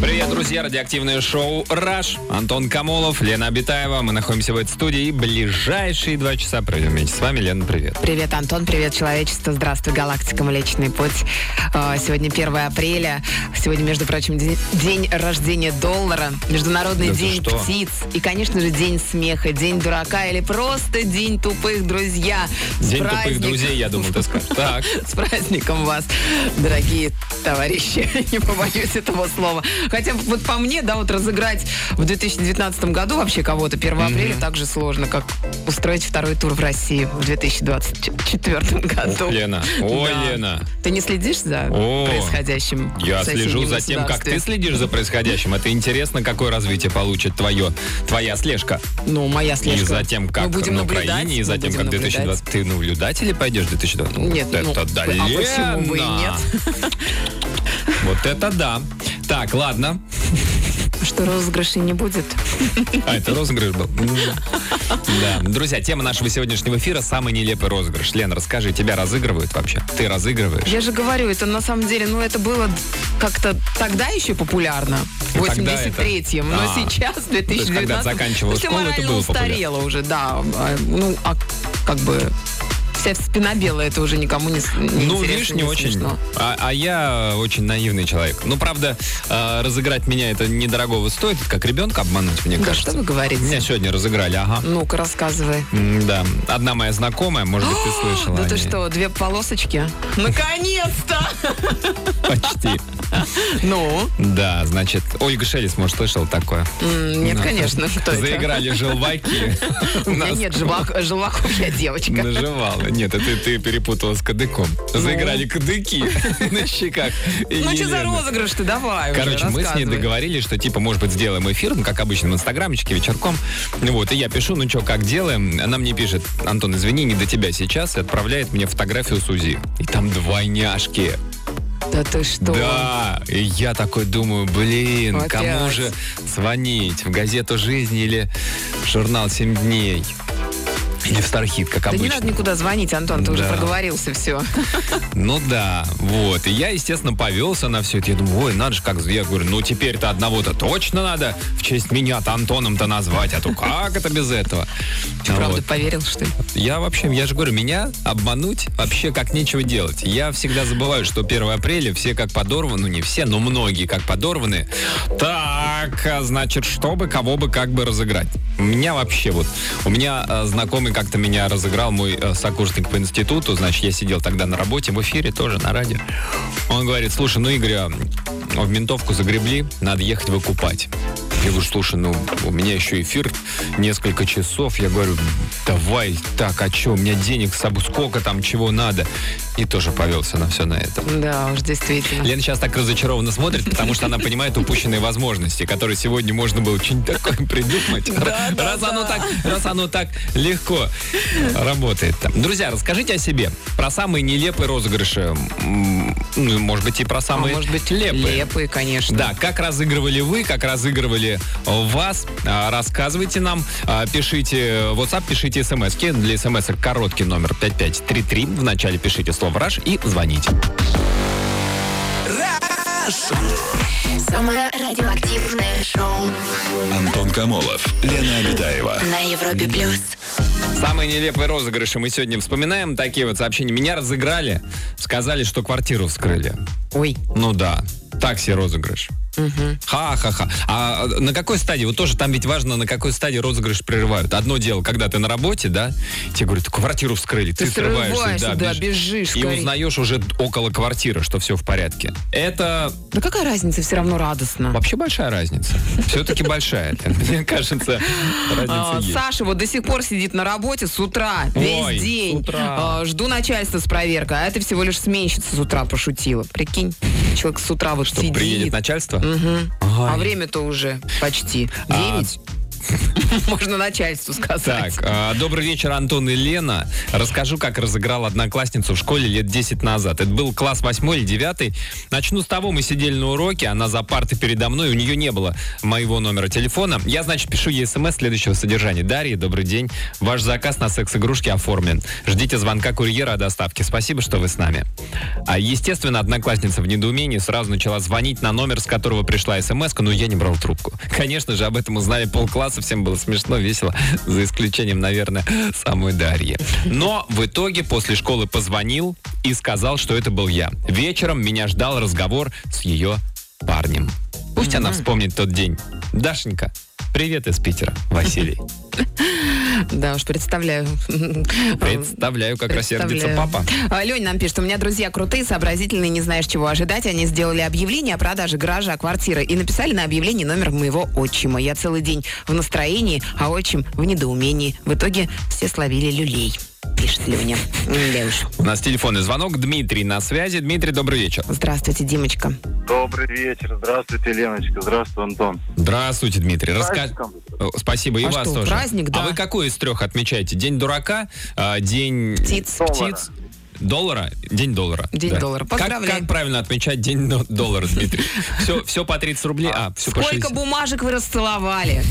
Привет, друзья, радиоактивное шоу «Раш». Антон Камолов, Лена Абитаева. Мы находимся в этой студии и ближайшие два часа проведем вместе с вами. Лена, привет. Привет, Антон, привет, человечество. Здравствуй, галактика Млечный Путь. Э, Сегодня 1 апреля. Сегодня, между прочим, день, рождения доллара, Международный Да день птиц и, конечно же, день смеха, день дурака или просто день тупых друзья. День тупых друзей, я думал, ты скажешь. Так. С праздником вас, дорогие товарищи. Не побоюсь этого слова. Хотя вот по мне, да, вот разыграть в 2019 году вообще кого-то 1 апреля так же сложно, как устроить второй тур в России в 2024 году. Ох, Лена. Ой, Да. Лена. Ты не следишь за О, происходящим Я слежу за тем, как ты следишь за происходящим. Это интересно, какое развитие получит твое, твоя слежка. Ну, моя слежка. И за тем, как Мы будем на Украине, и за тем, как наблюдать. 2020... Ты на наблюдателе пойдешь в 2020? Нет, вот ну, это да, а почему бы и нет? Вот это да. Так, ладно. Что розыгрышей не будет? А, это розыгрыш был? Да. Друзья, тема нашего сегодняшнего эфира – самый нелепый розыгрыш. Лен, расскажи, тебя разыгрывают вообще? Ты разыгрываешь? Я же говорю, это на самом деле, ну, это было как-то тогда еще популярно, в Ну, тогда 83-м, это- но А. сейчас, в То есть, 2019 когда заканчивала школу, это было устарело уже, да. А, Ну, а как бы вся спина белая, это уже никому не, не Ну, видишь, не очень. смешно. А, а я очень наивный человек. Ну, правда, э, разыграть меня это недорогого стоит, как ребенка обмануть, мне Да кажется. что вы говорите? Меня сегодня разыграли, ага. Ну-ка, рассказывай. М, Да, одна моя знакомая, может быть, ты слышала. Да ты что, две полосочки? Наконец-то! Почти. Ну? Да, значит, Ольга Шелес, может, слышала такое? Нет, Да. конечно. Это? Заиграли желваки. У меня нет желвак- желваков, я девочка. Наживала. Нет, это ты перепутала с кадыком. Заиграли кадыки на щеках. Ну что за розыгрыш ты? Давай Короче, мы с ней договорились, что типа, может быть, сделаем эфир, ну, как обычно, в инстаграмчике, вечерком. Вот, и я пишу, ну что, как делаем? Она мне пишет, Антон, извини, не до тебя сейчас, и отправляет мне фотографию с УЗИ. И там двойняшки. Да ты что? Да, и я такой думаю, блин, Опять. кому же звонить? В газету «Жизнь» или в журнал «Семь дней»? Или в Стархит, как Да не обычно. надо никуда звонить, Антон, ты уже Да. проговорился, все. Ну да, вот. И я, естественно, повелся на все это. Я думаю, ой, надо же, как... Я говорю, ну теперь-то одного-то точно надо в честь меня-то Антоном-то назвать, а то как это без этого? Ты правда Вот. поверил, что ли? Я вообще, я же говорю, меня обмануть вообще как нечего делать. Я всегда забываю, что 1 апреля все как подорваны, ну не все, но многие как подорваны. Так, а, значит, чтобы кого бы как бы разыграть. У меня вообще вот, у меня э, знакомый как-то меня разыграл, мой э, сокурсник по институту, значит, я сидел тогда на работе, в эфире тоже, на радио. Он говорит, слушай, ну, Игорь, а, в ментовку загребли, надо ехать выкупать. Я говорю, слушай, ну, у меня еще эфир несколько часов. Я говорю, давай, так, а что, у меня денег с собой, сколько там, чего надо. И тоже повелся на все на это. Да, уж действительно. Лена сейчас так разочарованно смотрит, потому что она понимает упущенные возможности, которые сегодня можно было что-нибудь такое придумать. раз, оно так, раз оно так легко работает. Друзья, расскажите о себе. Про самые нелепые розыгрыши. Ну, может быть, и про А самые может быть, лепые. лепые, конечно. Да, как разыгрывали вы, как разыгрывали вас, а, рассказывайте нам, А, пишите в WhatsApp, пишите смс. Для смс короткий номер 5533. Вначале пишите слово «Раш» и звоните. Самое радиоактивное шоу Антон Камолов. Лена Обитаева. на Европе плюс. Самые нелепые розыгрыши мы сегодня вспоминаем. Такие вот сообщения. Меня разыграли, сказали, что квартиру вскрыли. Ой, Ну да, такси розыгрыш. Ха-ха-ха. А на какой стадии? Вот тоже там ведь важно, на какой стадии розыгрыш прерывают. Одно дело, когда ты на работе, да, тебе говорят, квартиру вскрыли, ты, Ты срываешься, срываешься, да, бежишь И скорей. узнаешь уже около квартиры, что все в порядке. Это да какая разница, все равно радостно. вообще большая разница. Все-таки большая. Мне кажется, разница А, есть. Саша вот до сих пор сидит на работе с утра, весь Ой, день. утра. А, Жду начальства с проверкой, а это всего лишь сменщица с утра пошутила. Прикинь, человек с утра вот Что сидит. приедет начальство? Мгм. А время-то уже почти А, девять. Можно начальству сказать. Так, а, добрый вечер, Антон и Лена. Расскажу, как разыграл одноклассницу в школе лет 10 назад. Это был класс 8 или 9. Начну с того, мы сидели на уроке, она за партой передо мной, у нее не было моего номера телефона. Я, значит, пишу ей смс следующего содержания. Дарья, добрый день. Ваш заказ на секс-игрушки оформлен. Ждите звонка курьера о доставке. Спасибо, что вы с нами. А, естественно, одноклассница в недоумении сразу начала звонить на номер, с которого пришла смс но я не брал трубку. Конечно же, об этом узнали полкласса, всем было смешно, весело, за исключением, наверное, самой Дарьи. Но в итоге после школы позвонил и сказал, что это был я. Вечером меня ждал разговор с ее парнем. Пусть она вспомнит тот день. Дашенька, привет из Питера, Василий. Да уж, представляю. Представляю, как рассердится Представляю. папа. А, Леня нам пишет, у меня друзья крутые, сообразительные, не знаешь, чего ожидать. Они сделали объявление о продаже гаража, квартиры и написали на объявлении номер моего отчима. Я целый день в настроении, а отчим в недоумении. В итоге все словили люлей. Пишет Леня. Да уж. У нас телефонный звонок. Дмитрий на связи. Дмитрий, добрый вечер. Здравствуйте, Димочка. Добрый вечер. Здравствуйте, Леночка. Здравствуй, Антон. Здравствуйте, Дмитрий. Раска-. О, Спасибо, и А вас что, тоже. праздник, да. А вы какой из трех отмечаете? День дурака, а, день Птиц. птиц, доллара? День доллара. День доллара. Как, Поздравляем. как правильно отмечать день до- доллара, Дмитрий? Все, все по 30 рублей, а, все по Сколько 60. бумажек вы расцеловали?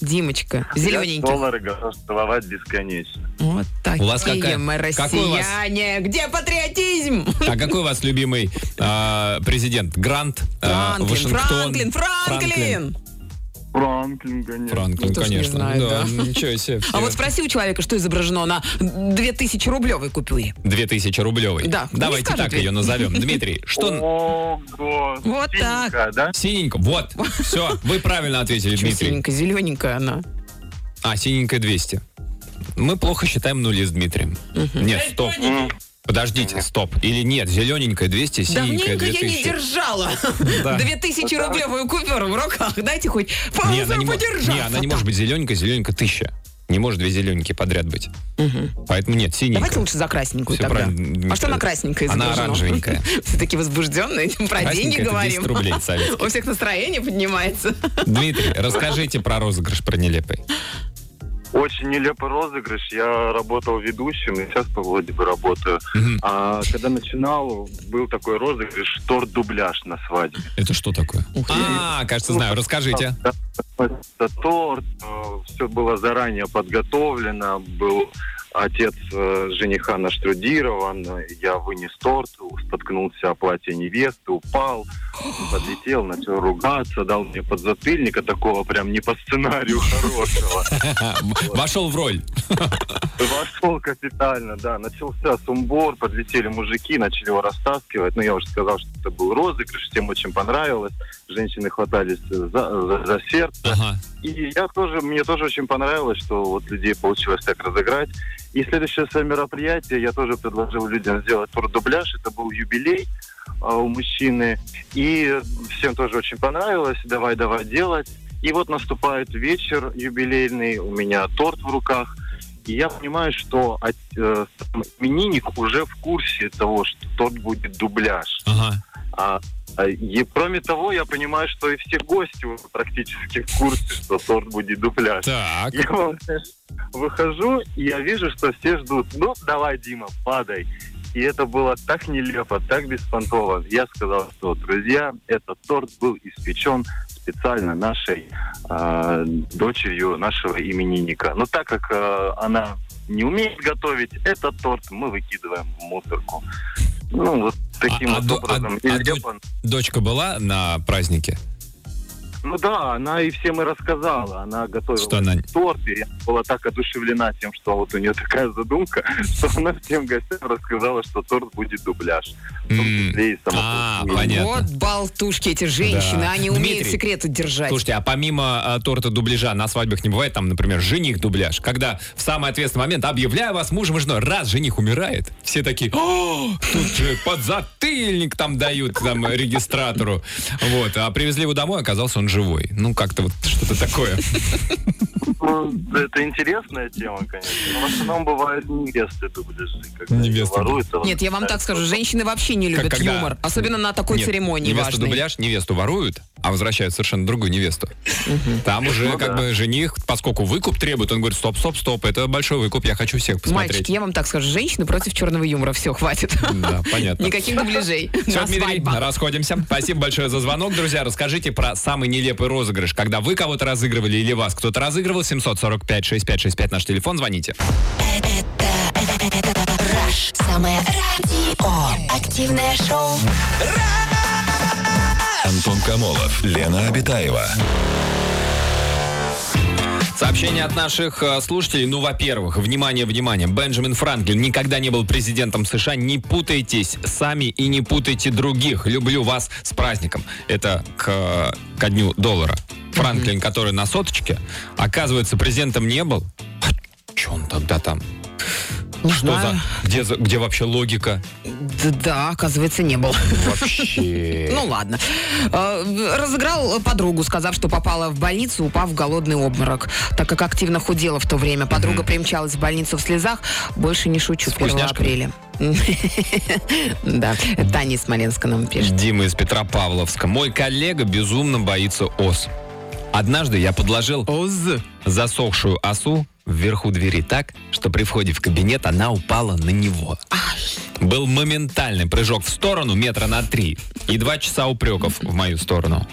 Димочка, зелененький. Доллары готов целовать бесконечно. Вот такие У вас какая- мы какой у вас- россияне. Где патриотизм? А какой у вас любимый а, президент? Грант, а, Франклин, Вашингтон? Франклин, Франклин. Франклин, конечно. Франклин, Ну, тоже не конечно. знаю, да. Ничего себе. А вот спроси у человека, что изображено на 2000 рублевой купюре. 2000 рублевой. Да, Давайте скажет так ведь. ее назовем. Дмитрий, что... Ого. Вот синенькая, да? Синенько. Вот. Все, вы правильно ответили, Дмитрий. синенькая, зелененькая она. А, синенькая 200. Мы плохо считаем нули с Дмитрием. Нет, стоп. Подождите, стоп. Или нет, зелененькая 200, синенькая Давненько я не 2000. держала Да. 2000 рублевую купюру в руках. Дайте хоть Не, она не, мо- подержаться. не, она не может быть зелененькая, зелененькая 1000. Не может две зелененькие подряд быть. Поэтому нет, синенькая. Давайте лучше за красненькую Всё тогда. правильно, Дмитрий. А что на красненькой Она оранжевенькая. Все такие возбужденные, про Красненькая деньги говорим. 10 рублей советских. У всех настроение поднимается. Дмитрий, расскажите про розыгрыш про нелепый. Очень нелепый розыгрыш. Я работал ведущим, и сейчас вроде бы работаю. Мгм. А когда начинал, был такой розыгрыш торт-дубляж на свадьбе. Это что такое? А, кажется, знаю. Расскажите. Это торт, все было заранее подготовлено, был отец э, жениха наштрудирован, я вынес торт, споткнулся о платье невесты, упал, подлетел, начал ругаться, дал мне подзатыльника такого прям не по сценарию хорошего. Вошел в роль. Вошел капитально, да. Начался сумбур, подлетели мужики, начали его растаскивать. Ну, я уже сказал, что это был розыгрыш, всем очень понравилось. Женщины хватались за, за- за сердце. Ага. И я тоже, мне тоже очень понравилось, что вот людей получилось так разыграть. И следующее свое мероприятие я тоже предложил людям сделать тур-дубляж. Это был юбилей а, у мужчины. И всем тоже очень понравилось. Давай, давай делать. И вот наступает вечер юбилейный, у меня торт в руках. И я понимаю, что от- э, сам именинник уже в курсе того, что торт будет дубляж. Ага. А, а, и кроме того, я понимаю, что и все гости практически в курсе, что торт будет дубляж. Так. Я вот, выхожу, и я вижу, что все ждут. Ну, давай, Дима, падай. И это было так нелепо, так беспонтово. Я сказал, что, друзья, этот торт был испечен специально нашей э, дочерью нашего именинника. Но так как э, она не умеет готовить, этот торт мы выкидываем в мусорку. Ну, вот таким А- а вот до- образом. а- а. Дочка была на празднике? Ну да, она и всем и рассказала. Она готовила Что она- торт, и она была так одушевлена тем, что вот у нее такая задумка, что она всем гостям рассказала, что торт будет дубляж. Само А, понятно. Вот болтушки эти женщины, Да. они умеют секреты держать. Слушайте, а помимо а, торта дубляжа на свадьбах не бывает там, например, жених дубляж, когда в самый ответственный момент объявляю вас мужем и женой, раз жених умирает, все такие, «О, тут же подзатыльник там дают там регистратору, вот, а привезли его домой, оказался он живой. Ну как-то вот что-то такое. Ну, это интересная тема, конечно. Но в основном бывают невесты дубляжи, Невесты, воруют. Нет, я вам так скажу, женщины вообще не любят юмор, особенно на такой церемонии невесту важной. дубляж, невесту воруют, а возвращают совершенно другую невесту. Там уже Ну как бы жених, поскольку выкуп требует, он говорит, стоп, стоп, стоп, это большой выкуп, я хочу всех посмотреть. Мальчики, я вам так скажу, женщины против черного юмора. Все, хватит. Да, понятно. Никаких дубляжей. Все, Дмитрий, расходимся. Спасибо большое за звонок. Друзья, расскажите про самый нелепый розыгрыш, когда вы кого-то разыгрывали или вас кто-то разыгрывал. 745-6565 наш телефон, звоните. Это, это, это Rush. Самое радио. Активное шоу. Антон Камолов, Лена Обитаева. Сообщение от наших э, слушателей. Ну, во-первых, внимание, внимание. Бенджамин Франклин никогда не был президентом США. Не путайтесь сами и не путайте других. Люблю вас с праздником. Это к, ко дню доллара. Франклин, который на соточке, оказывается, президентом не был. А что он тогда там? Не Что знаю. за... Где, за- где вообще логика? Д- Да, оказывается, не был. Вообще. Ну ладно. Э, Разыграл подругу, сказав, что попала в больницу, упав в голодный обморок. Так как активно худела в то время. Подруга примчалась в больницу в слезах. Больше не шучу, С 1 вкусняшками? апреля. Да, Таня из Смоленска нам пишет. Дима из Петропавловска. Мой коллега безумно боится ос. Однажды я подложил засохшую осу вверху двери так, что при входе в кабинет она упала на него. Был моментальный прыжок в сторону метра на три и два часа упреков в мою сторону.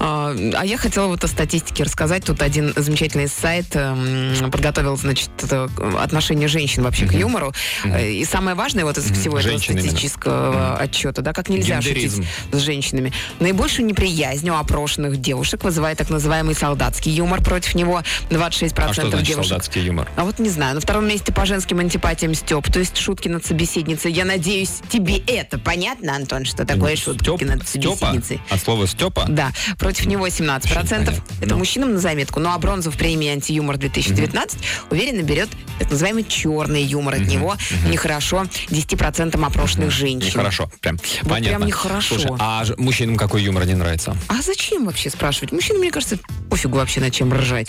А а я хотела вот о статистике рассказать. Тут один замечательный сайт эм, подготовил, значит, э, отношение женщин вообще к юмору. Э, И самое важное вот из всего этого Женщин именно. статистического отчета, да, как нельзя Гендеризм. шутить с женщинами. Наибольшую неприязнь у опрошенных девушек вызывает так называемый солдатский юмор. Против него 26% А что значит девушек. солдатский юмор? А вот не знаю. На втором месте по женским антипатиям Степ, то есть шутки над собеседницей. Я надеюсь, тебе это понятно, Антон, что такое шутки Степ- над Степа? собеседницей? От слова Степа? Да, против него 17%. понятно. Это Ну. мужчинам на заметку. Ну а бронзу в премии антиюмор 2019 уверенно берет так называемый черный юмор. От него нехорошо 10% опрошенных женщин. Нехорошо, прям Вот понятно. прям нехорошо. Слушай, а мужчинам какой юмор не нравится? А зачем вообще спрашивать? Мужчинам, мне кажется, пофигу вообще на чем ржать.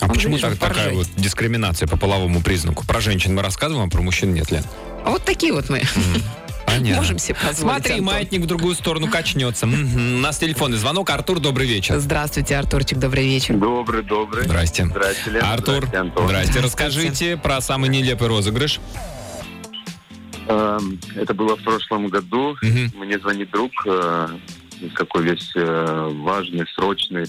А Он почему так- такая вот дискриминация по половому признаку? Про женщин мы рассказываем, а про мужчин нет, Лен? А вот такие вот мы. Понятно. Можем себе позволить, Смотри, Антон. маятник в другую сторону качнется. Мгм. У нас телефонный звонок. Артур, добрый вечер. Здравствуйте, Артурчик, добрый вечер. Добрый, добрый. Здрасте. Здрасте, Лена. Артур, Здрасте, Антон. здрасте. Расскажите про самый нелепый розыгрыш. Эм, Это было в прошлом году. Мгм. Мне звонит друг, э, такой весь э, важный, срочный.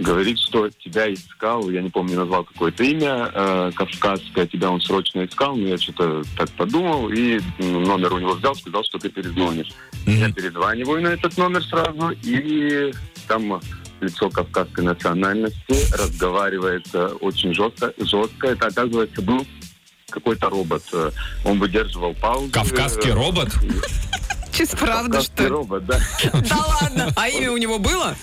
Говорит, что тебя искал, я не помню, назвал какое-то имя э, кавказское, тебя он срочно искал, но я что-то так подумал и номер у него взял, сказал, что ты перезвонишь. Я Мгм. перезваниваю на этот номер сразу, и там лицо кавказской национальности разговаривает э, очень жестко. жестко. Это, оказывается, был какой-то робот. Он выдерживал паузу. Кавказский робот? Чисто правда, что ли? робот, да. Да ладно. А имя у него было?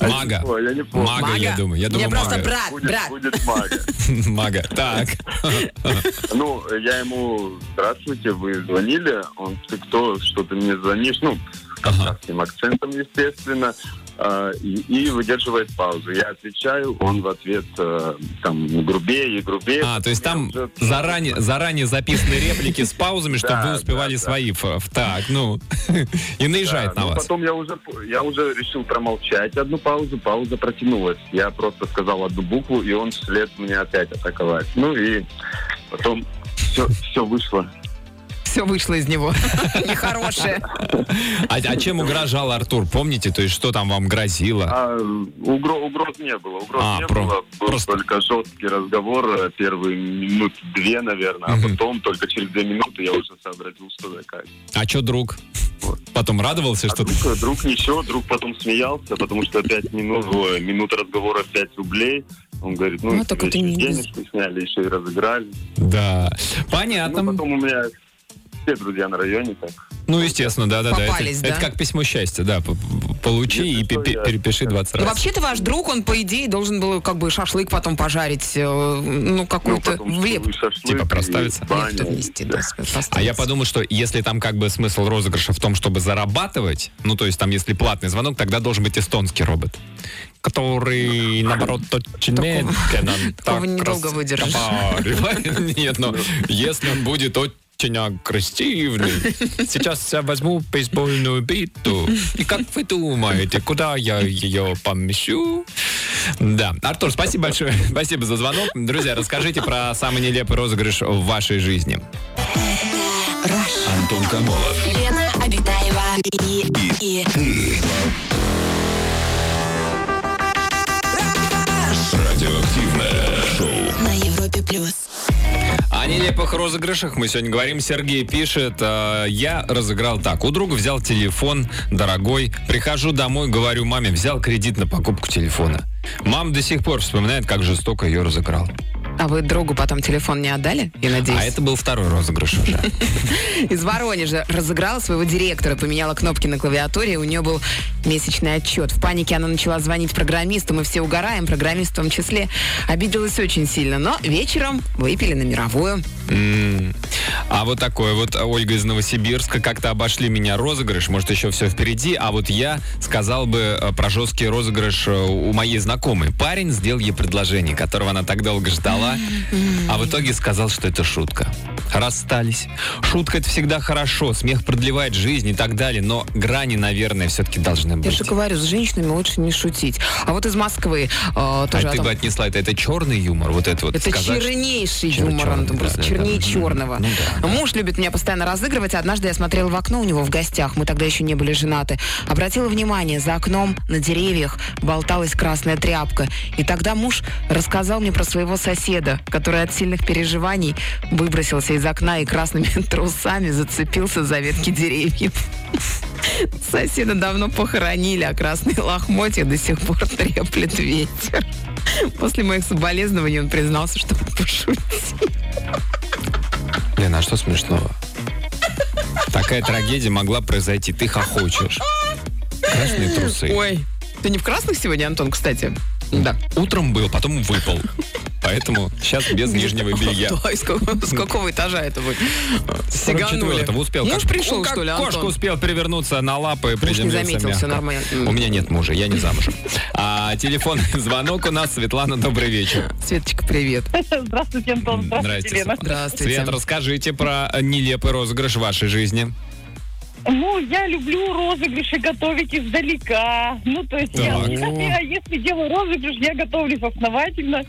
Мага. Ой, я не помню. Мага, я думаю. Я Мне думаю, просто мага. брат, Будет, брат. будет мага. Мага. Так. Ну, я ему, здравствуйте, вы звонили? Он, ты кто, что ты мне звонишь? Ну, с Ага. кавказским акцентом, естественно. А, и, и выдерживает паузу. Я отвечаю, он в ответ э, там грубее и грубее. А, то есть там уже- заранее, заранее записаны реплики с паузами, чтобы вы успевали свои. Так, ну. И наезжает на ну, вас. Потом я уже, я уже решил промолчать одну паузу, пауза протянулась. Я просто сказал одну букву, и он вслед мне опять атаковать. Ну и потом все, все вышло. Все вышло из него. Нехорошее. А, а чем угрожал Артур? Помните? То есть что там вам грозило? А угро- угроз не было. Угроз А, не про- было. Был просто- только жесткий разговор, э, первые минут две, наверное, а потом только через две минуты я уже сообразил, что такая. А что друг? Потом радовался, А что ты... друг, друг ничего, друг потом смеялся, потому что пять минут, минут разговора 5 рублей. Он говорит, ну, Ну, так это не- денежку сняли, еще и разыграли. Да. Ну, Понятно. потом у меня все друзья на районе так. Ну, естественно, да-да-да. Это, Попались, да? это как письмо счастья, да. Получи Если и что, я- перепиши 20 Ну, раз. вообще-то ваш друг, он, по идее, должен был как бы шашлык потом пожарить, э, ну, Ну, какой-то потом в леп. целый шашлык Типа проставиться? баня, внести, всё. да, А я подумал, что если там как бы смысл розыгрыша в том, чтобы зарабатывать, ну, то есть там, если платный звонок, тогда должен быть эстонский робот, который, наоборот, очень медленно такого так недолго выдержишь. Нет, но если он будет очень очень агрессивный. Сейчас я возьму бейсбольную биту. И как вы думаете, куда я ее помещу? Да. Артур, спасибо большое. Спасибо за звонок. Друзья, расскажите про самый нелепый розыгрыш в вашей жизни. Антон Камолов. Лена Обитаева и, и, Радиоактивное шоу. на Европе плюс. О нелепых розыгрышах мы сегодня говорим. Сергей пишет, э, я разыграл так. У друга взял телефон дорогой. Прихожу домой, говорю маме, взял кредит на покупку телефона. Мама до сих пор вспоминает, как жестоко ее разыграл. А вы другу потом телефон не отдали? Я надеюсь. А это был второй розыгрыш уже. Из Воронежа разыграла своего директора, поменяла кнопки на клавиатуре, у нее был месячный отчет. В панике она начала звонить программисту, мы все угораем, программист в том числе. Обиделась очень сильно, но вечером выпили на мировую. А вот такое вот Ольга из Новосибирска. Как-то обошли меня розыгрыш, может, еще все впереди. А вот я сказал бы э, про жесткий розыгрыш э, у моей знакомой. Парень сделал ей предложение, которого она так долго ждала, а в итоге сказал, что это шутка. Расстались. Шутка это всегда хорошо, смех продлевает жизнь и так далее, но грани, наверное, все-таки должны Я быть. же говорю, с женщинами лучше не шутить. А вот из Москвы э, тоже а ты том- бы отнесла это, это черный юмор, вот это вот Это сказать, чернейший Чер- юмор, черный, да, просто чернее черного. Ну да. Муж любит меня постоянно разыгрывать. Однажды я смотрела в окно у него в гостях, мы тогда еще не были женаты. Обратила внимание, за окном на деревьях болталась красная тряпка. И тогда муж рассказал мне про своего соседа, который от сильных переживаний выбросился из окна и красными трусами зацепился за ветки деревьев. Соседа давно похоронили, а красные лохмотья до сих пор треплет ветер. После моих соболезнований он признался, что пошутил. Лена, а что смешного? Такая трагедия могла произойти. Ты хохочешь. Красные трусы. Ой, ты не в красных сегодня, Антон, кстати? Да. Утром был, потом выпал. Поэтому сейчас без нижнего белья. С какого этажа это вы сиганули? 44-го успел. Муж Как- пришел, ну, что ли, Кошка успел перевернуться на лапы, Муж не приземлился заметил, все нормально. У меня нет мужа, я не замужем. А телефонный звонок у нас. Светлана, добрый вечер. Светочка, привет. Здравствуйте, Антон. Здравствуйте. Здравствуйте. Свет, расскажите про нелепый розыгрыш в вашей жизни. Ну, я люблю розыгрыши готовить издалека. Ну, то есть, я, Так. я- если делаю розыгрыш, я готовлюсь основательно.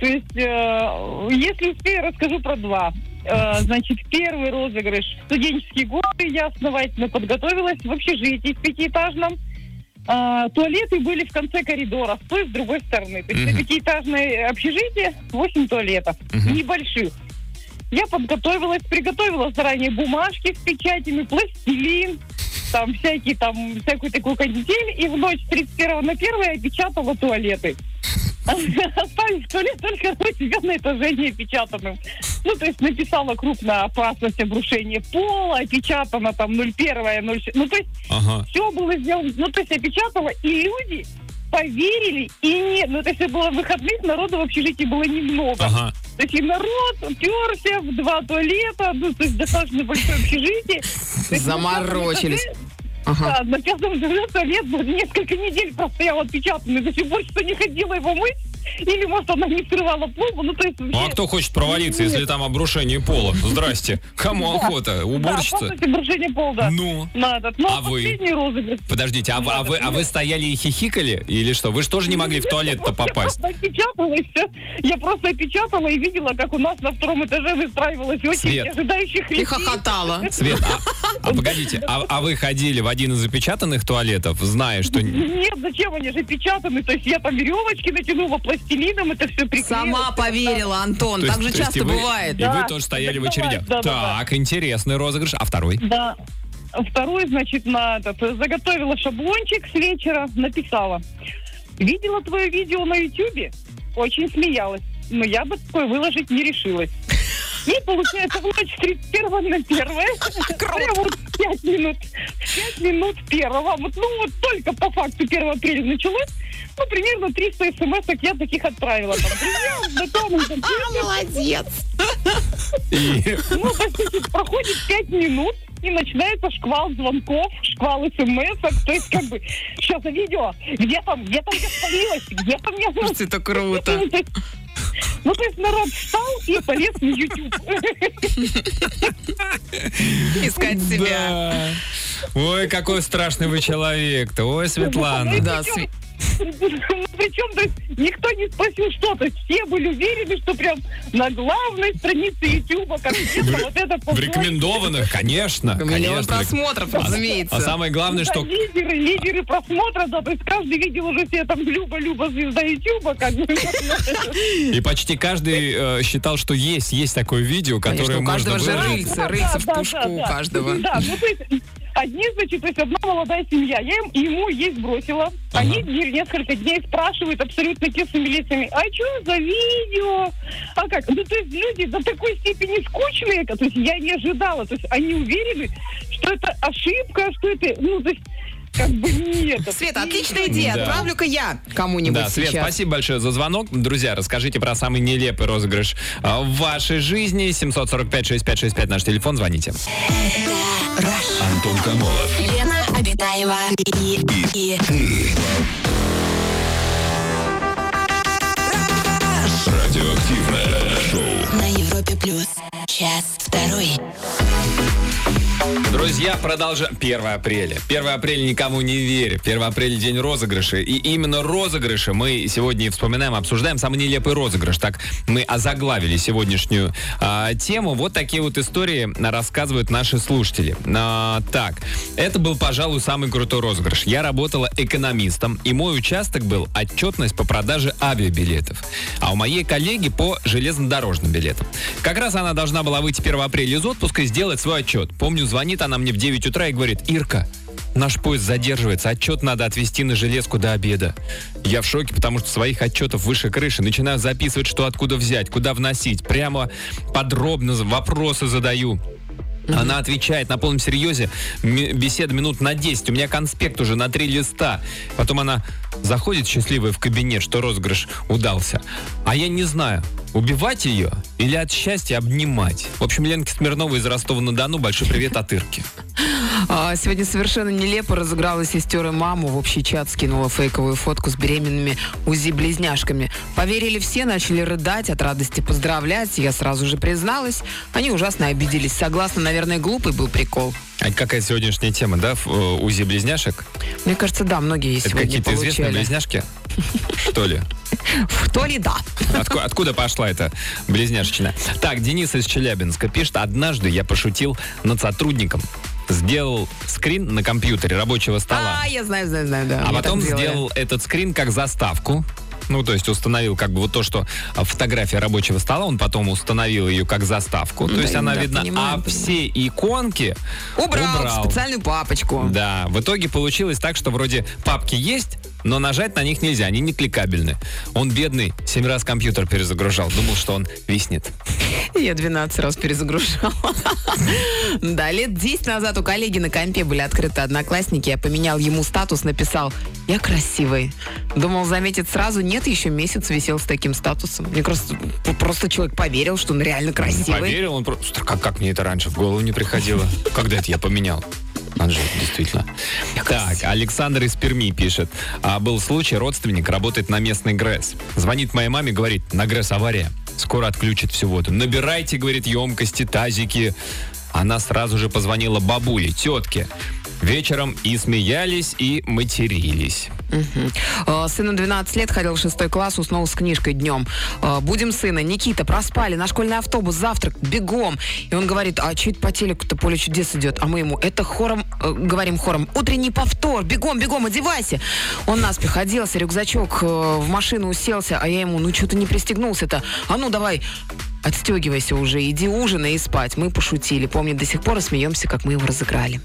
То есть, э, если успею, расскажу про два. Э, значит, первый розыгрыш. В студенческие годы я основательно подготовилась в общежитии в пятиэтажном. А, туалеты были в конце коридора, с той и с другой стороны. То есть, Мгм. на пятиэтажное общежитие 8 туалетов, Мгм. небольших. Я подготовилась, приготовила заранее бумажки с печатями, пластилин, там всякие там, всякую такую канитель, и в ночь с 31 на 1 я печатала туалеты. Оставив туалет только у себя на этаже не опечатанным. Ну, то есть написала крупно опасность обрушения пола, опечатано там 01, 06. Ну, то есть Ага. все было сделано, ну, то есть опечатала, и люди поверили, и нет, ну, то есть это было выходных, народу в общежитии было немного. Ага. То есть и народ уперся в два туалета, ну, то есть достаточно большое общежитие. Заморочились. Ага. Да, на этаже туалет был несколько недель простоял отпечатанный, до сих пор что не ходила его мыть. Или, может, она не скрывала пломбу, ну, то есть... Ну а кто хочет провалиться, если там обрушение пола? Здрасте. Кому охота? Да, Уборщица? полностью обрушение пола, да. Ну. На этот. Ну, А вы? последний розыгрыш. Подождите, а, вы- а вы, а вы стояли и хихикали? Или что? Вы же тоже не могли в туалет-то попасть? Я просто опечатала, и всё. Я просто опечатала и видела, как у нас на втором этаже выстраивалась очередь ожидающих И людей. хохотала. Свет, а, а погодите, а, а вы ходили в один из запечатанных туалетов, зная, что... Нет, зачем они же печатаны? То есть я там веревочки натянула пластилином, это все приклеила. Сама поверила, Антон. То есть- Так же то есть и часто вы- бывает. И вы Да, тоже стояли в бывает, да, да, Так, интересный розыгрыш. А второй? Да. Второй, значит, на этот, заготовила шаблончик с вечера, написала. Видела твое видео на Ютьюбе? Очень смеялась. Но я бы такое выложить не решилась. И получается, в ночь с 31 на 1 прямо вот 5 минут, 5 минут первого, вот, ну вот только по факту 1 апреля началось, ну, примерно 300 смс я таких отправила. Там, знакомым, там, Молодец. Ну, по сути, проходит 5 минут, и начинается шквал звонков, шквал смс То есть, как бы, сейчас видео, где там, где там я спалилась, где там я... Это круто. Ну, то есть народ встал и полез на YouTube. Искать себя. Ой, какой страшный вы человек-то. Ой, Светлана. Да, Сви- Причем, то есть, никто не спросил, что. То есть, все были уверены, что прям на главной странице Ютуба конкретно вот это В рекомендованных, конечно. Миллион просмотров, А разумеется. самое главное, что лидеры, лидеры просмотра, да, то есть каждый видел уже себе там Люба-Люба, звезда Ютуба, как бы. и почти каждый э, считал, что есть, есть такое видео, которое Конечно, у можно каждого же рыльца, рыльца в пушку у каждого. Да, ну то есть одни, значит, то есть одна молодая семья, я им, ему есть бросила. Они не- несколько дней спрашивают абсолютно честными лицами, а что за видео? А как? Ну, то есть люди до такой степени скучные, то есть я не ожидала. То есть они уверены, что это ошибка, что это, ну, то есть как бы нет. Света, отличная идея. Да. Отправлю-ка я кому-нибудь Да, Свет, сейчас. спасибо большое за звонок. Друзья, расскажите про самый нелепый розыгрыш а, в вашей жизни. 745-6565 наш телефон, звоните. Антон Камолов. Лена Обитаева и, и, Радиоактивное шоу. на Европе плюс. Час второй. Друзья, продолжаем. 1 апреля. 1 апреля никому не верю. 1 апреля день розыгрыша. И именно розыгрыши мы сегодня и вспоминаем, обсуждаем. Самый нелепый розыгрыш. Так мы озаглавили сегодняшнюю а, тему. Вот такие вот истории рассказывают наши слушатели. А, так, это был, пожалуй, самый крутой розыгрыш. Я работала экономистом, и мой участок был отчетность по продаже авиабилетов. А у моей коллеги по железнодорожным билетам. Как раз она должна была выйти 1 апреля из отпуска и сделать свой отчет. Помню, звонит она мне в 9 утра и говорит, Ирка, Наш поезд задерживается, отчет надо отвезти на железку до обеда. Я в шоке, потому что своих отчетов выше крыши. Начинаю записывать, что откуда взять, куда вносить. Прямо подробно вопросы задаю. Она отвечает на полном серьезе. Беседа минут на 10. У меня конспект уже на три листа. Потом она заходит счастливая в кабинет, что розыгрыш удался. А я не знаю, убивать ее или от счастья обнимать. В общем, Ленке Смирновой из Ростова-на-Дону большой привет от Ирки. А, Сегодня совершенно нелепо разыграла сестер и маму. В общий чат скинула фейковую фотку с беременными УЗИ-близняшками. Поверили все, начали рыдать, от радости поздравлять. Я сразу же призналась. Они ужасно обиделись. Согласна, наверное, глупый был прикол. А какая сегодняшняя тема, да? э, УЗИ близняшек? Мне кажется, да, многие Это сегодня какие-то известные близняшки? Что ли? То ли да. Отку- откуда пошла эта близняшечина? Так, Денис из Челябинска пишет, однажды я пошутил над сотрудником. Сделал скрин на компьютере рабочего стола. А, я знаю, знаю, знаю, да. А Я потом сделал этот скрин как заставку. Ну, то есть установил как бы вот то, что фотография рабочего стола, он потом установил ее как заставку. То Да, есть она да, видна. понимаю, а понимаю. все иконки Убрал, убрал. в специальную папочку. Да, в итоге получилось так, что вроде папки есть, но нажать на них нельзя, они не кликабельны. Он бедный, семь раз компьютер перезагружал, думал, что он виснет. Я 12 раз перезагружала. Да, лет 10 назад у коллеги на компе были открыты одноклассники. Я поменял ему статус, написал «Я красивый». Думал, заметит сразу. Нет, еще месяц висел с таким статусом. Мне просто, просто человек поверил, что он реально красивый. Поверил, он просто... Как, как мне это раньше в голову не приходило? Когда это я поменял? Же, действительно. Так, Александр из Перми пишет. А, был случай, родственник работает на местный ГРЭС. Звонит моей маме, говорит, на ГРЭС авария. Скоро отключат всю воду. Набирайте, говорит, емкости, тазики. Она сразу же позвонила бабуле, тетке. Вечером и смеялись, и матерились. Э, Сыну 12 лет, ходил в шестой класс, уснул с книжкой днем. Э, Будем сына. Никита, проспали, на школьный автобус, завтрак, бегом. И он говорит, а это по телеку-то поле чудес идет? А мы ему, это хором, э, говорим хором, утренний повтор, бегом, бегом, одевайся. Он наспех оделся, рюкзачок э, в машину уселся, а я ему, ну что ты не пристегнулся-то? А ну давай, отстегивайся уже, иди ужинай и спать. Мы пошутили. Помню, до сих пор смеемся, как мы его разыграли.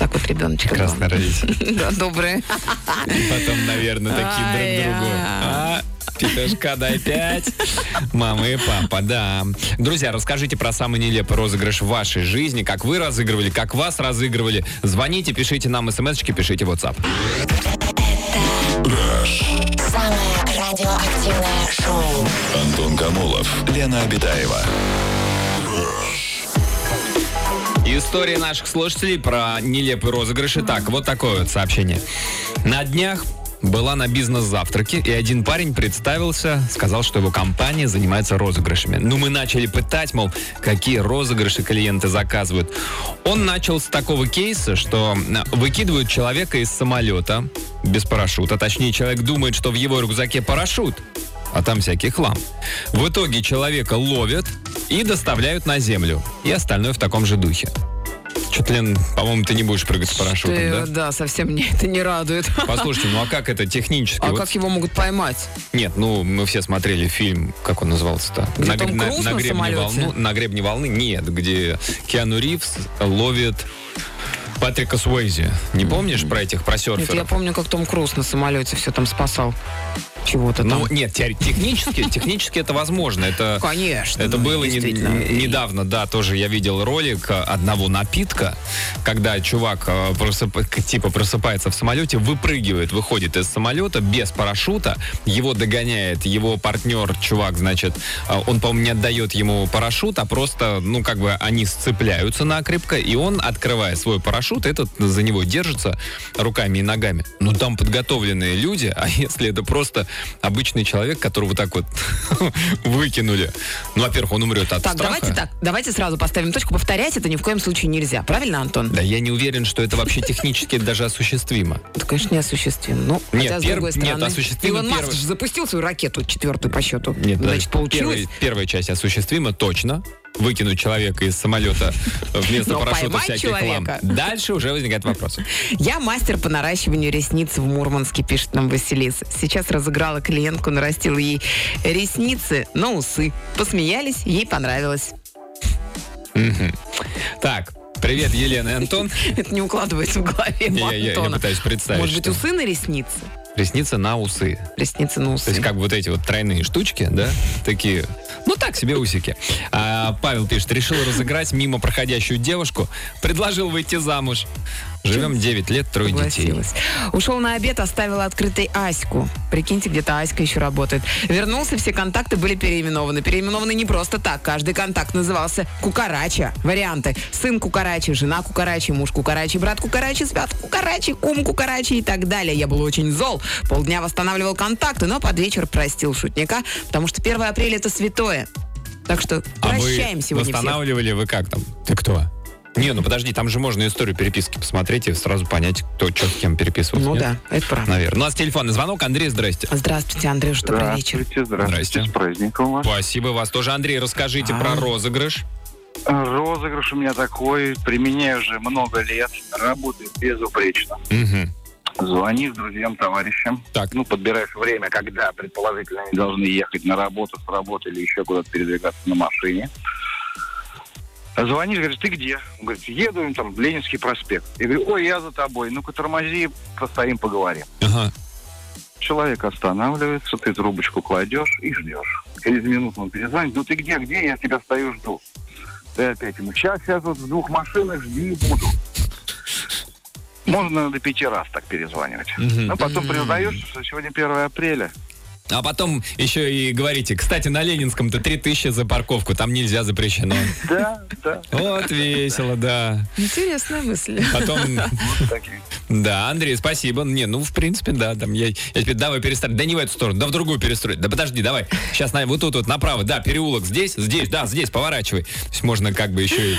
Так вот ребеночек. Прекрасный родитель. Да, добрые. Потом, наверное, такие друг другу. А, петушка, дай пять. Мама и папа, да. Друзья, расскажите про самый нелепый розыгрыш в вашей жизни. Как вы разыгрывали, как вас разыгрывали. Звоните, пишите нам смс-очки, пишите в WhatsApp. Самое радиоактивное шоу. Антон Камолов. Лена Обитаева. История наших слушателей про нелепый розыгрыш. Итак, вот такое вот сообщение. На днях была на бизнес-завтраке, и один парень представился, сказал, что его компания занимается розыгрышами. Ну, мы начали пытать, мол, какие розыгрыши клиенты заказывают. Он начал с такого кейса, что выкидывают человека из самолета без парашюта. Точнее, человек думает, что в его рюкзаке парашют, а там всякий хлам. В итоге человека ловят и доставляют на землю. И остальное в таком же духе. Что-то, Лен, по-моему, ты не будешь прыгать с парашютом, Ты, да? да, совсем мне это не радует. Послушайте, ну а как это технически? А Вот как его могут поймать? Нет, ну мы все смотрели фильм, как он назывался-то? Где на, Том на- на на гребне самолете? волны, на гребне волны нет, где Киану Ривз ловит Патрика Суэйзи. Не помнишь про этих, про Нет, серферов? я помню, как Том Круз на самолете все там спасал. Чего-то там. Ну, нет, технически, технически это возможно. Это, Конечно. это ну, было не- недавно, да, тоже я видел ролик э, одного напитка, когда чувак э, просып- типа просыпается в самолете, выпрыгивает, выходит из самолета без парашюта, его догоняет его партнер, чувак, значит, э, он, по-моему, не отдает ему парашют, а просто, ну, как бы они сцепляются накрепко, и он, открывая свой парашют, этот за него держится руками и ногами. Ну, там подготовленные люди, а если это просто обычный человек, которого так вот выкинули, ну, во-первых, он умрет от Так, страха. давайте так, давайте сразу поставим точку. Повторять это ни в коем случае нельзя. Правильно, Антон? Да я не уверен, что это вообще технически даже осуществимо. Это, конечно, неосуществимо. Ну, Нет, хотя, с другой нет, стороны... осуществимо Илон Маск же запустил свою ракету, четвертую по счету. Нет, Значит, да, получилось. первая часть осуществима, точно. Выкинуть человека из самолета вместо Но парашюта всякий человека. хлам. Дальше уже возникает вопрос. Я мастер по наращиванию ресниц в Мурманске, пишет нам Василиса. Сейчас разыграла клиентку, нарастила ей ресницы на усы. Посмеялись, ей понравилось. Так, привет, Елена и Антон. Это не укладывается в голове Я, я- я пытаюсь представить. Может быть, что усы на ресницы? Ресницы на усы. Ресницы на усы. То есть как бы вот эти вот тройные штучки, да, такие, так себе усики. А, Павел пишет, решил разыграть мимо проходящую девушку, предложил выйти замуж. Живем 9 лет, трое детей. Ушел на обед, оставила открытой Аську. Прикиньте, где-то Аська еще работает. Вернулся, все контакты были переименованы. Переименованы не просто так. Каждый контакт назывался Кукарача. Варианты. Сын Кукарачи, жена Кукарачи, муж Кукарачи, брат Кукарачи, свят Кукарачи, кум Кукарачи и так далее. Я был очень зол. Полдня восстанавливал контакты, но под вечер простил шутника, потому что 1 апреля это святое. Так что А прощаем сегодня всех. восстанавливали вы как там? Ты кто? Не, ну подожди, там же можно историю переписки посмотреть и сразу понять, кто что с кем переписывался. Ну нет? да, это правда. Наверное. У нас телефонный звонок. Андрей, здрасте. Здравствуйте, Андрюш, добрый вечер. Здравствуйте, здравствуйте. Здрасте. С праздником вас. Спасибо вас тоже. Андрей, расскажите А. про розыгрыш. Розыгрыш у меня такой, применяю уже много лет, работает безупречно. Мгм. Звонишь друзьям, товарищам. Так. Ну, подбираешь время, когда, предположительно, они должны ехать на работу, с работы или еще куда-то передвигаться на машине. Звонишь, говоришь, ты где? Он говорит, еду там, Ленинский проспект. Я говорю, ой, я за тобой. Ну-ка, тормози, постоим, поговорим. Ага. Человек останавливается, ты трубочку кладешь и ждешь. Через минуту он перезвонит, ну ты где, где, я тебя стою, жду. Ты опять ему, сейчас я тут в двух машинах, жди, буду. Можно до пяти раз так перезванивать. Ну, потом признаешь, что сегодня 1 апреля. А потом еще и говорите, кстати, на Ленинском-то 3000 за парковку, там нельзя запрещено. Да, да. Вот весело, да. Интересная мысль. Потом, Вот такие. да, Андрей, спасибо. Не, ну, в принципе, да, там я, я теперь давай перестроить. Да не в эту сторону, да в другую перестроить. Да подожди, давай. Сейчас на, вот тут вот направо, да, переулок здесь, здесь, да, здесь, поворачивай. То есть можно как бы еще и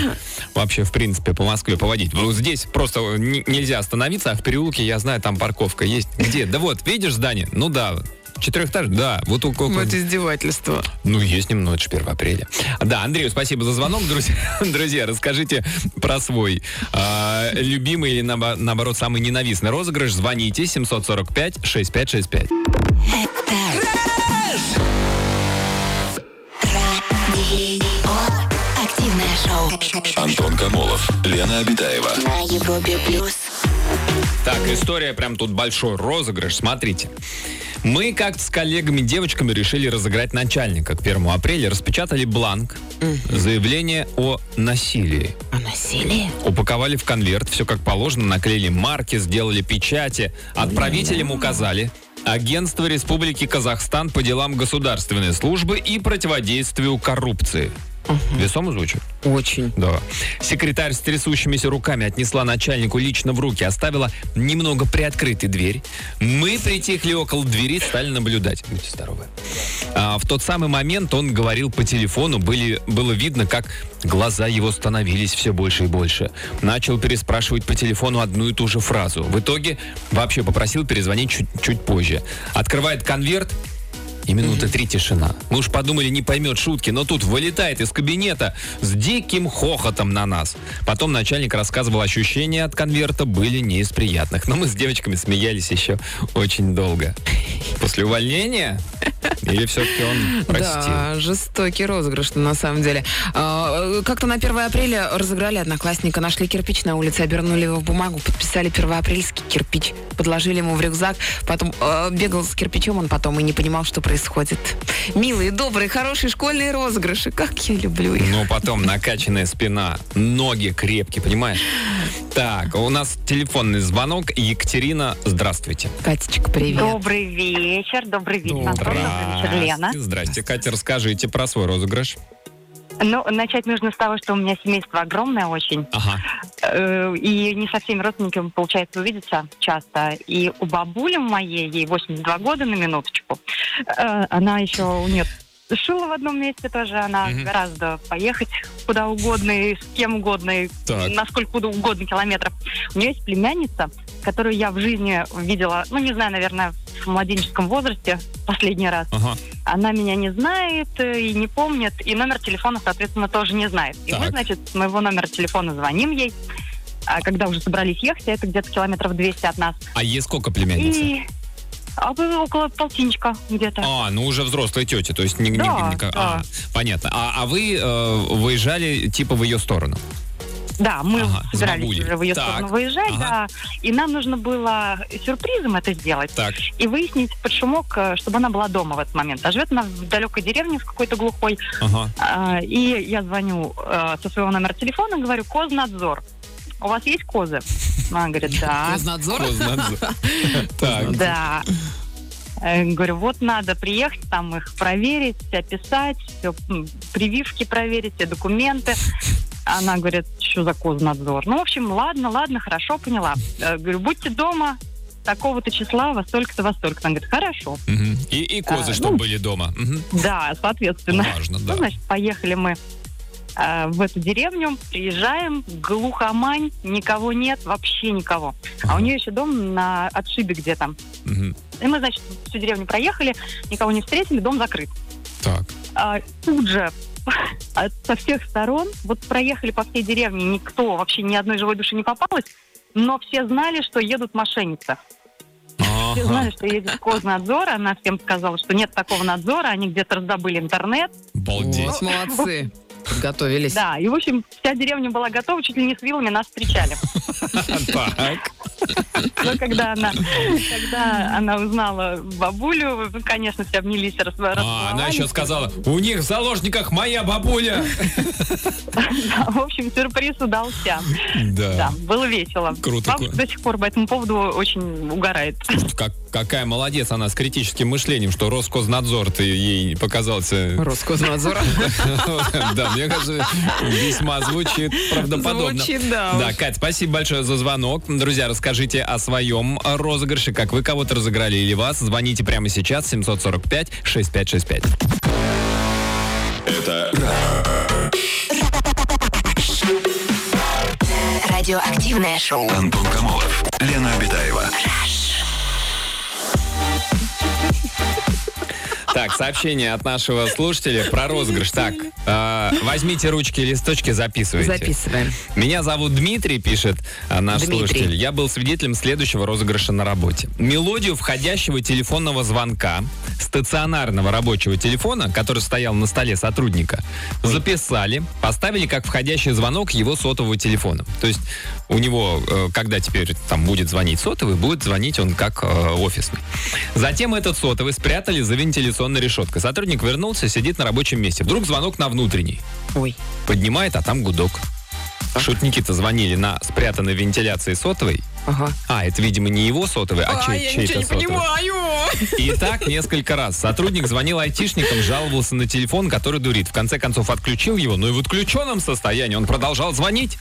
вообще, в принципе, по Москве поводить. Вот здесь просто не- нельзя остановиться, а в переулке, я знаю, там парковка есть. Где? Да вот, видишь здание? Ну да, четырехэтажное, да, вот около... Это издевательство. Ну, есть немного, это же 1 апреля. Да, Андрею спасибо за звонок, друзья. Друзья, расскажите про свой а, любимый или, наобо- наоборот, самый ненавистный розыгрыш. Звоните 745-6565. Радио. Активное шоу. Антон Камолов, Лена Обитаева. На Европе плюс. Так, история прям тут большой розыгрыш. Смотрите. Мы как-то с коллегами-девочками решили разыграть начальника к 1 апреля. Распечатали бланк. Заявление о насилии. А насилие? Упаковали в конверт, все как положено, наклеили марки, сделали печати. Отправителям указали Агентство Республики Казахстан по делам государственной службы и противодействию коррупции. Весомо звучит? Очень. Да. Секретарь с трясущимися руками отнесла начальнику лично в руки, оставила немного приоткрытой дверь. Мы притихли около двери, стали наблюдать. Будьте здоровы. А, в тот самый момент он говорил по телефону, были, было видно, как глаза его становились все больше и больше. Начал переспрашивать по телефону одну и ту же фразу. В итоге вообще попросил перезвонить чуть, чуть позже. Открывает конверт, и минуты три тишина. Мы уж подумали, не поймет шутки, но тут вылетает из кабинета с диким хохотом на нас. Потом начальник рассказывал, ощущения от конверта были не из приятных. Но мы с девочками смеялись еще очень долго. После увольнения? Или все-таки он простил? Да, жестокий розыгрыш на самом деле. А, Как-то на 1 апреля разыграли одноклассника, нашли кирпич на улице, обернули его в бумагу, подписали первоапрельский кирпич, подложили ему в рюкзак, потом э, бегал с кирпичом он потом и не понимал, что происходит. Милые, добрые, хорошие школьные розыгрыши, как я люблю их. Но потом накачанная спина, ноги крепкие, понимаешь? Так, у нас телефонный звонок. Екатерина, здравствуйте. Катечка, привет. Добрый вечер, добрый вечер, добрый вечер, Лена. Здрасте, Катя, расскажите про свой розыгрыш. Ну, начать нужно с того, что у меня семейство огромное очень, Ага. э, и не со всеми родственниками получается увидеться часто. И у бабули моей, ей 82 года на минуточку, э, она еще, у нее шила в одном месте тоже, она Мгм. гораздо поехать куда угодно и с кем угодно, и Так. на сколько угодно километров. У нее есть племянница, которую я в жизни видела, ну, не знаю, наверное, в младенческом возрасте последний раз. Ага. Она меня не знает и не помнит, и номер телефона, соответственно, тоже не знает. И мы, Так. значит, с моего номера телефона звоним ей, а когда уже собрались ехать, это где-то километров 200 от нас. А ей сколько племянница? И а вы около полтинничка где-то. А, ну уже взрослая тетя, то есть не, не- Да, не как- да. а, понятно. А, а вы э, выезжали типа в ее сторону? Да, мы Ага, собирались уже в ее Так. сторону выезжать, Ага. да. И нам нужно было сюрпризом это сделать. Так. И выяснить под шумок, э, чтобы она была дома в этот момент. А живет она в далекой деревне, в какой-то глухой. Ага. А, И я звоню э, со своего номера телефона, говорю, Кознадзор. У вас есть козы? Она говорит, да. Кознадзор. Так. Да. Э, Говорю, вот надо приехать, там их проверить, описать, все, прививки проверить, все документы. Она говорит, что за кознадзор? Ну, в общем, ладно, ладно, хорошо, поняла. Э, Говорю, будьте дома такого-то числа, во столько-то, во столько-то. Она говорит, хорошо. Мгм. И, и козы, А, чтобы ну, были дома. Мгм. Да, соответственно. Важно, Ну, да. значит, поехали мы э, в эту деревню, приезжаем, глухомань, никого нет, вообще никого. А у нее еще дом на отшибе где-то. Мгм. И мы, значит, всю деревню проехали, никого не встретили, дом закрыт. Так. А тут же со всех сторон, вот проехали по всей деревне, никто, вообще ни одной живой души не попалось, но все знали, что едут мошенницы. Все знали, что едет Кознадзор, она всем сказала, что нет такого надзора, они где-то раздобыли интернет. Балдеть. Вот, молодцы. Подготовились. Да, и, в общем, вся деревня была готова, чуть ли не с вилами нас встречали. Так. Но когда она, когда она узнала бабулю, ну, конечно, все обнялись, рас- А, она еще сказала, у них в заложниках моя бабуля. Да, в общем, сюрприз удался. Да, Да. было весело. Круто. Бабушка до сих пор по этому поводу очень угорает. Как, какая молодец она с критическим мышлением, что Роскознадзор-то ей показался... Роскознадзор. Да, мне кажется, весьма звучит правдоподобно. Звучит, да. Да, Кать, спасибо большое за звонок. Друзья, расскажите о своем розыгрыше, как вы кого-то разыграли или вас. Звоните прямо сейчас 745-6565. Это Радиоактивное шоу. Антон Камолов, Лена Обитаева. Так, сообщение от нашего слушателя про розыгрыш. Так, э, возьмите ручки и листочки, записывайте. Записываем. Меня зовут Дмитрий, пишет а, наш Дмитрий. слушатель. Я был свидетелем следующего розыгрыша на работе. Мелодию входящего телефонного звонка стационарного рабочего телефона, который стоял на столе сотрудника, записали, поставили как входящий звонок его сотового телефона. То есть у него, э, когда теперь там будет звонить сотовый, будет звонить он как э, офисный. Затем этот сотовый спрятали за вентиляционной решеткой. Сотрудник вернулся, сидит на рабочем месте. Вдруг звонок на внутренний. Ой. Поднимает, а там гудок. Шутники-то звонили на спрятанной вентиляции сотовой Ага. А, это, видимо, не его сотовый, а, чей- я чей-то сотовый. понимаю. И так несколько раз. Сотрудник звонил айтишникам, жаловался на телефон, который дурит. В конце концов отключил его, но и в отключенном состоянии он продолжал звонить.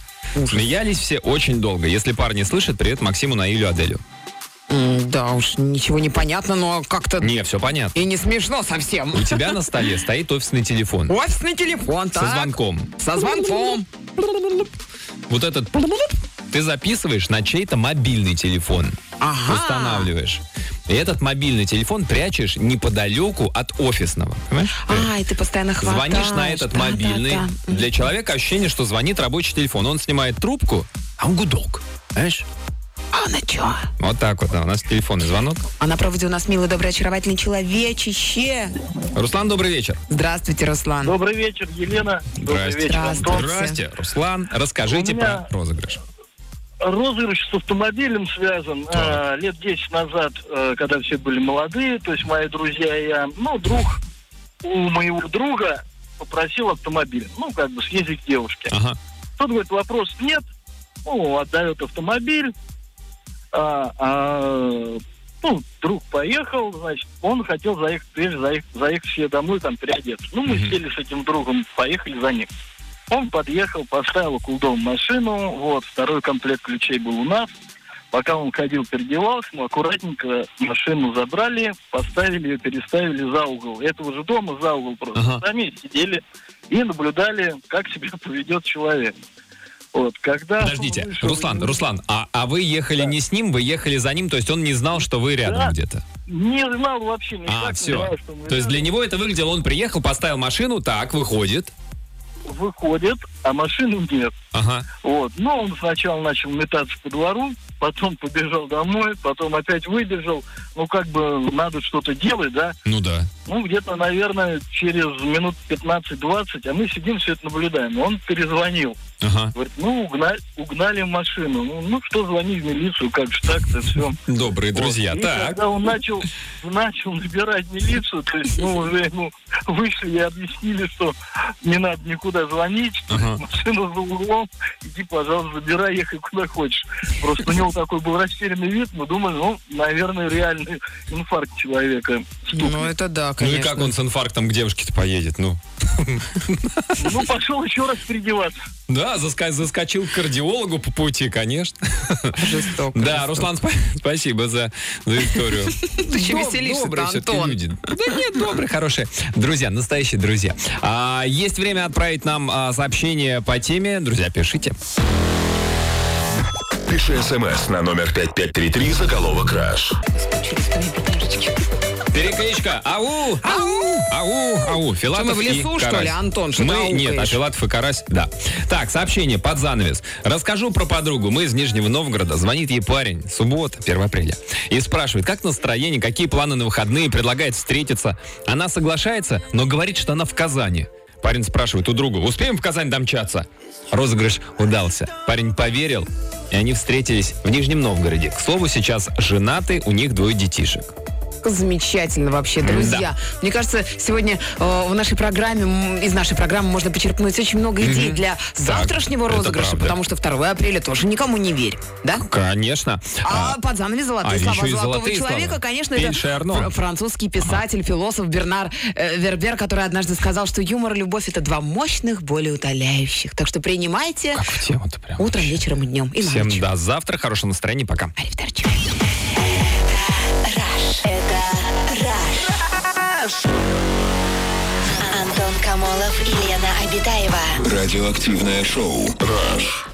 Смеялись все очень долго. Если парни слышат, привет Максиму, Наилю, Аделю. М, Да уж, ничего не понятно, но как-то Не, все понятно. и не смешно совсем. У тебя на столе стоит офисный телефон Офисный телефон, со так. звонком. Со звонком. Вот этот ты записываешь на чей-то мобильный телефон. Ага. Устанавливаешь. И этот мобильный телефон прячешь неподалеку от офисного. Понимаешь? А, и ты постоянно хватаешь. Звонишь на этот Да, мобильный. да, да. Для человека ощущение, что звонит рабочий телефон. Он снимает трубку, а он гудок. Знаешь? А она чё? Вот так вот, да, у нас телефонный звонок. А на проводе у нас милый, добрый, очаровательный человечище. Руслан, добрый вечер. Здравствуйте, Руслан. Добрый вечер, Елена. Добрый Здрасте. вечер, Здравствуйте. Антон. Руслан. Расскажите меня- про розыгрыш. Розыгрыш с автомобилем связан. А, лет 10 назад, э, когда все были молодые, то есть мои друзья и я, ну, друг у моего друга попросил автомобиль. Ну, как бы съездить к девушке. Ага. Тот говорит, вопрос нет. Ну, отдает автомобиль. А, а, ну, друг поехал, значит, он хотел заехать, прежде заехать, заехать себе домой, там, переодеться. Ну, мы Мгм. сели с этим другом, поехали за ним. Он подъехал, поставил около дома машину, вот, второй комплект ключей был у нас. Пока он ходил, переодевался, мы аккуратненько машину забрали, поставили ее, переставили за угол. Этого же дома за угол просто. Ага. Сами сидели и наблюдали, как себя поведет человек. Вот, когда... Подождите, вышел Руслан, из- Руслан, а, а вы ехали не с ним, вы ехали за ним, то есть он не знал, что вы рядом Да. где-то? Не знал вообще никак. А, не все. знал, что мы То есть для рядом. него это выглядело, он приехал, поставил машину, так, выходит. Выходит, а машины нет. Ага. Вот. Но он сначала начал метаться по двору, потом побежал домой, потом опять выбежал. Ну, как бы надо что-то делать, да? Ну да. Ну, где-то, наверное, через минут 15-20, а мы сидим, все это наблюдаем. Он перезвонил. Ага. Говорит, ну, угнали, угнали машину. Ну, ну, что звони в милицию, как же так-то все. Добрые друзья. И Так. когда он начал, начал набирать милицию, то есть, ну, уже ему вышли и объяснили, что не надо никуда звонить, Ага. машина за углом, иди, пожалуйста, забирай, ехай куда хочешь. Просто у него такой был растерянный вид, мы думали, ну, наверное, реальный инфаркт человека. стукнет. Ну, это да, Ну конечно. и как он с инфарктом к девушке-то поедет? Ну, Ну, пошел еще раз переодеваться. да, заска- заскочил к кардиологу по пути, конечно. Жестоко. Да, жестоко. Руслан, спа- спасибо за, за историю. Ты добрые все-таки Антон. люди. Да нет, добрые, хорошие. Друзья, настоящие друзья. А, есть время отправить нам а, сообщение по теме. Друзья, пишите. Пиши смс на номер 5533 заголовок «Краш». Через твои пятнашечки. Перекличка. Ау! Ау! Ау! Ау! Филатов мы в и лесу, что Карась. ли, Антон? Что Мы, нет, а аукаешь? Филатов и Карась, да. Так, сообщение под занавес. Расскажу про подругу. Мы из Нижнего Новгорода. Звонит ей парень. Суббота, 1 апреля. И спрашивает, как настроение, какие планы на выходные, предлагает встретиться. Она соглашается, но говорит, что она в Казани. Парень спрашивает у друга, успеем в Казань домчаться? Розыгрыш удался. Парень поверил, и они встретились в Нижнем Новгороде. К слову, сейчас женаты, у них двое детишек. Замечательно вообще, друзья. Мне кажется, сегодня э, в нашей программе, из нашей программы можно почерпнуть очень много идей для завтрашнего это розыгрыша, потому что 2 апреля тоже никому не верь, да? Конечно. А, под занавес золотые а слова золотого золотые человека, слова. конечно, Эль это Шарно. фр- французский писатель, философ Бернар э, Вербер, который однажды сказал, что юмор и любовь это два мощных, болеутоляющих. Так что принимайте Как в тему-то прям. утром, вечером и днем. И Всем ночь. до завтра, хорошего настроения, пока. Аривидерчи. Антон Камолов и Лена Обитаева. Радиоактивное шоу «Раш».